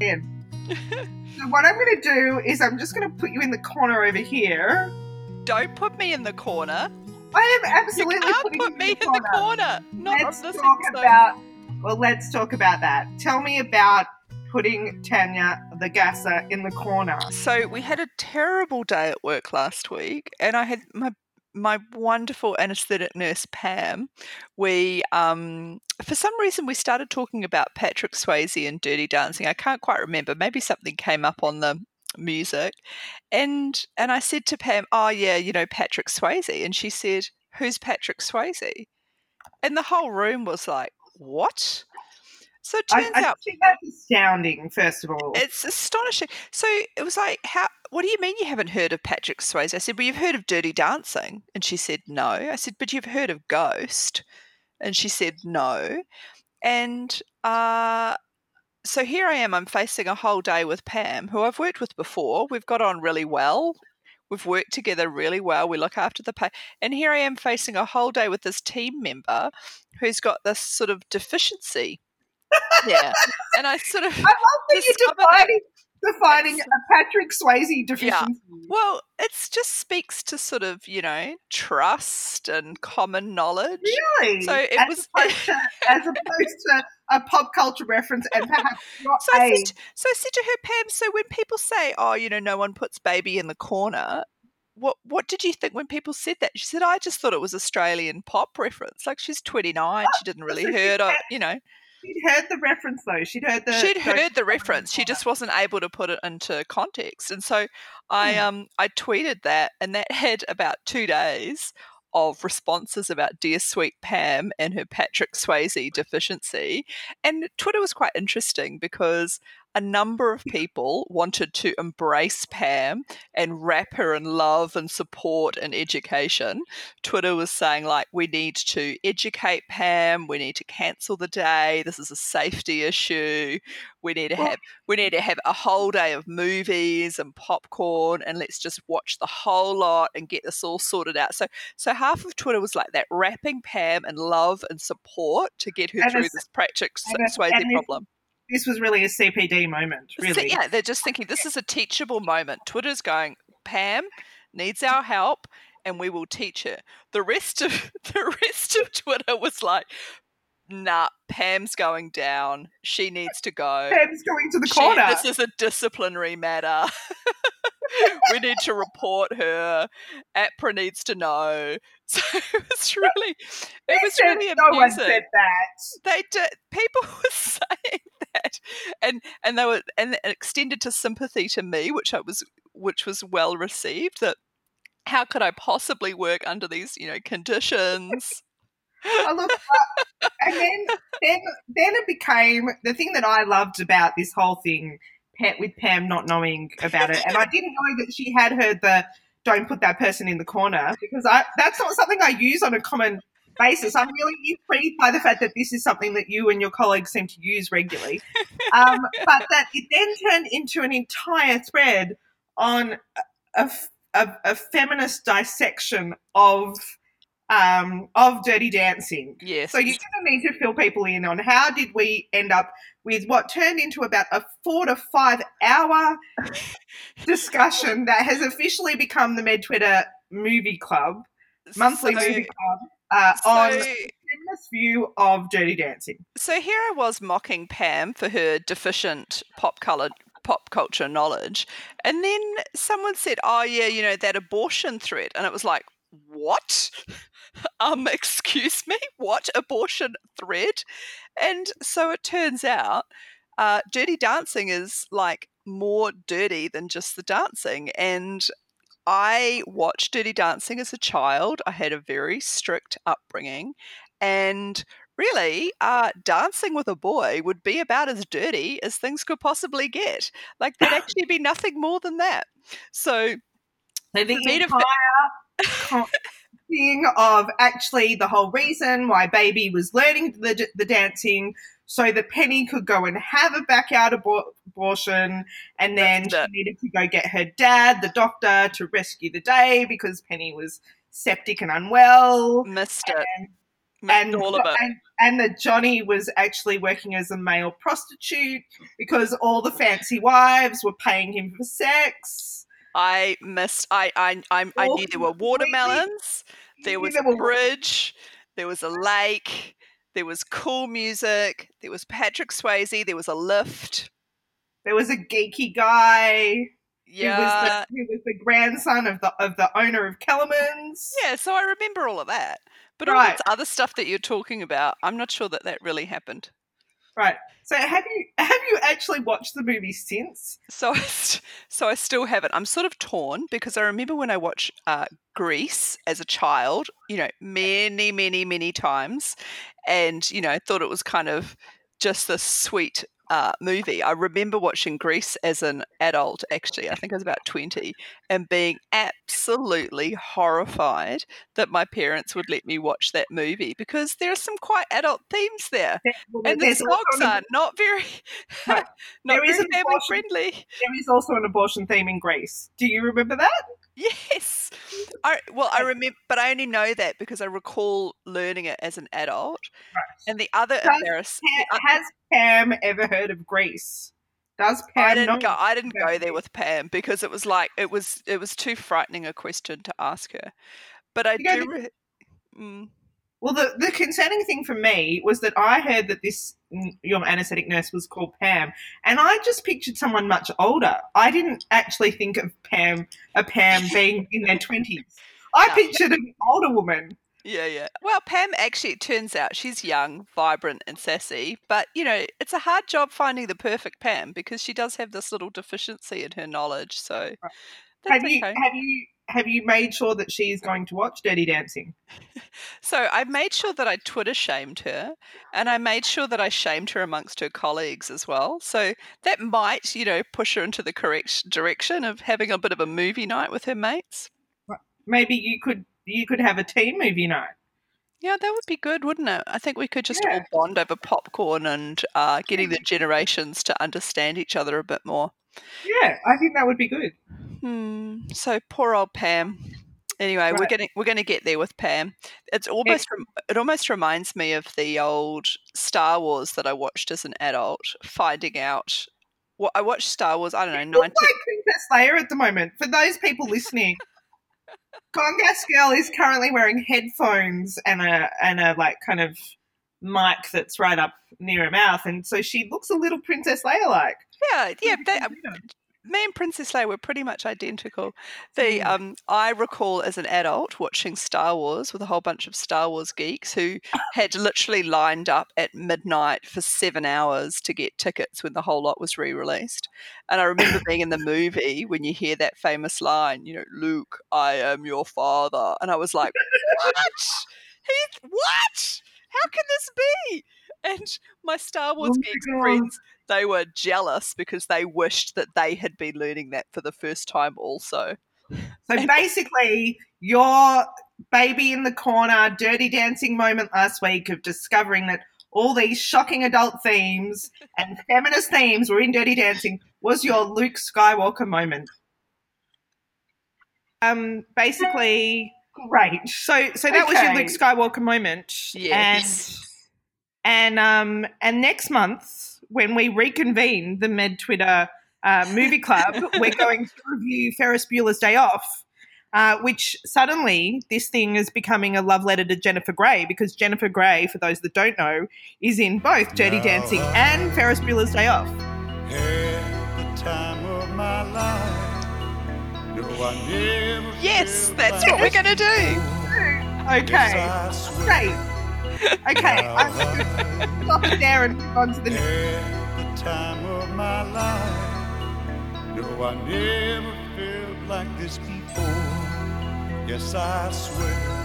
in. so what I'm going to do is I'm just going to put you in the corner over here. Don't put me in the corner. I am absolutely you can't putting put you me in the corner. Not let's talk episode. about. Well, let's talk about that. Tell me about putting Tanya the gasser in the corner. So we had a terrible day at work last week, and I had my my wonderful anaesthetic nurse Pam. We um for some reason we started talking about Patrick Swayze and Dirty Dancing. I can't quite remember. Maybe something came up on the music, and and I said to Pam, "Oh yeah, you know Patrick Swayze," and she said, "Who's Patrick Swayze?" And the whole room was like, "What?" So it I, turns I out think that's astounding. First of all, it's astonishing. So it was like, how? What do you mean you haven't heard of Patrick Swayze? I said, well, you've heard of Dirty Dancing, and she said no. I said, but you've heard of Ghost, and she said no. And uh, so here I am. I'm facing a whole day with Pam, who I've worked with before. We've got on really well. We've worked together really well. We look after the pay. And here I am facing a whole day with this team member who's got this sort of deficiency. yeah. And I sort of I love that you're that- defining, a Patrick Swayze deficiency. Well, it just speaks to sort of, you know, trust and common knowledge. Really? So it as was- opposed to, as opposed to a pop culture reference and perhaps not So I, said, so I said to her, Pam, so when people say, oh, you know, no one puts baby in the corner, what what did you think when people said that? She said, I just thought it was Australian pop reference. Like she's 29, she didn't really heard uh, of, you know. She'd heard the reference though. She'd heard the. She'd heard the reference. She just wasn't able to put it into context. And so I Hmm. um I tweeted that and that had about two days of responses about dear sweet Pam and her Patrick Swayze deficiency. And Twitter was quite interesting because a number of people wanted to embrace Pam and wrap her in love and support and education. Twitter was saying, like, we need to educate Pam, we need to cancel the day, this is a safety issue, we need to have we need to have a whole day of movies and popcorn and let's just watch the whole lot and get this all sorted out. So so half of Twitter was like that, wrapping Pam in love and support to get her And through this and Swayze problem. This was really a CPD moment. So, Really. yeah, they're just thinking this is a teachable moment. Twitter's going, Pam needs our help, and we will teach her. The rest of the rest of Twitter was like, Nah, Pam's going down. She needs to go. Pam's going to the She- corner. this is a disciplinary matter. we need to report her. AHPRA needs to know. So it was really, it was really no one said that. they did people were saying that and and they were and extended to sympathy to me which i was which was well received that how could i possibly work under these you know conditions? Oh, look, and then, then, then it became the thing that I loved about this whole thing, Pet with Pam not knowing about it, and I didn't know that she had heard the "don't put that person in the corner" because I that's not something I use on a common basis. I'm really intrigued by the fact that this is something that you and your colleagues seem to use regularly, um, but that it then turned into an entire thread on a, a, a feminist dissection of um, of Dirty Dancing. yes So you're going to need to fill people in on how did we end up with what turned into about a four to five hour discussion that has officially become the Med Twitter Movie Club, monthly so, movie club, uh, on so, feminist view of Dirty Dancing. so here i was mocking pam for her deficient pop color pop culture knowledge and then someone said oh yeah you know that abortion threat. And it was like what? Um excuse me? What? Abortion thread and so it turns out uh, dirty dancing is like more dirty than just the dancing. And i watched dirty dancing as a child i had a very strict upbringing and really uh, dancing with a boy would be about as dirty as things could possibly get like there'd actually be nothing more than that. So So the For me to entire thing of actually the whole reason why Baby was learning the, the dancing so that Penny could go and have a backyard abor- abortion, and then she needed to go get her dad, the doctor, to rescue the day because Penny was septic and unwell. missed it And and all of it. And, and that Johnny was actually working as a male prostitute because all the fancy wives were paying him for sex. I missed. I I I, I knew there were watermelons. There was a bridge. There was a lake. There was cool music. There was Patrick Swayze. There was a lift. There was a geeky guy. Yeah, he was was the grandson of the of the owner of Kellerman's. Yeah, so I remember all of that. But all this other stuff that you're talking about, I'm not sure that that really happened. Right. So have you have you actually watched the movie since? So I st- so I still haven't. I'm sort of torn because I remember when I watched uh, Grease as a child, you know, many, many, many times, and you know, thought it was kind of just this sweet uh, movie. I remember watching Grease as an adult, actually, I think I was about 20, and being absolutely horrified that my parents would let me watch that movie because there are some quite adult themes there. Well, and the songs are not very, not very family friendly. There is also an abortion theme in Grease. Do you remember that? Yes. I well, I remember, but I only know that because I recall learning it as an adult. Right. And the other embarrassing has Pam ever heard of Grease? Does Pam? I didn't go. I didn't go there with Pam because it was like it was it was too frightening a question to ask her. But I you do. Re- mm. Well, the, the concerning thing for me was that I heard that this your anaesthetic nurse was called Pam, and I just pictured someone much older. I didn't actually think of Pam a Pam being in their twenties. I no. pictured an older woman. Yeah, yeah. Well, Pam actually, it turns out she's young, vibrant, and sassy. But you know, it's a hard job finding the perfect Pam because she does have this little deficiency in her knowledge. So, have you okay. have you have you made sure that she is going to watch Dirty Dancing? so I made sure that I Twitter shamed her, and I made sure that I shamed her amongst her colleagues as well. So that might, you know, push her into the correct direction of having a bit of a movie night with her mates. Maybe you could you could have a team movie night. Yeah, that would be good, wouldn't it? I think we could just yeah. all bond over popcorn and uh, getting the generations to understand each other a bit more. Yeah, I think that would be good. Hmm. So poor old Pam. Anyway, right. we're getting we're going to get there with Pam. It's almost it almost reminds me of the old Star Wars that I watched as an adult, finding out. Well, I watched Star Wars. I don't know. 19- like Princess Leia at the moment. For those people listening, GongGasGirl is currently wearing headphones and a and a like kind of mic that's right up near her mouth, and so she looks a little Princess Leia like. Yeah, yeah. They, me and Princess Leia were pretty much identical. The mm. um, I recall as an adult watching Star Wars with a whole bunch of Star Wars geeks who had literally lined up at midnight for seven hours to get tickets when the whole lot was re-released. And I remember being in the movie when you hear that famous line, you know, Luke, I am your father, and I was like, what? He what? How can this be? And my Star Wars oh geeks friends they were jealous because they wished that they had been learning that for the first time also. So basically, your baby in the corner, dirty dancing moment last week of discovering that all these shocking adult themes and feminist themes were in Dirty Dancing was your Luke Skywalker moment. Um, basically, great. So, so that okay. was your Luke Skywalker moment. Yes. And and um and next month when we reconvene the Med Twitter uh, movie club, we're going to review Ferris Bueller's Day Off. Uh, which suddenly this thing is becoming a love letter to Jennifer Grey because Jennifer Grey, for those that don't know, is in both Dirty now Dancing and Ferris Bueller's Day Off. yes, that's what we're going to do. Okay, great. Okay, I'm going to stop it there and move on to the next. The time of my life, no, I never felt like this before. Yes, I swear.